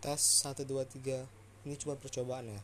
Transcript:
tes 1 2 3 ini cuma percobaan ya.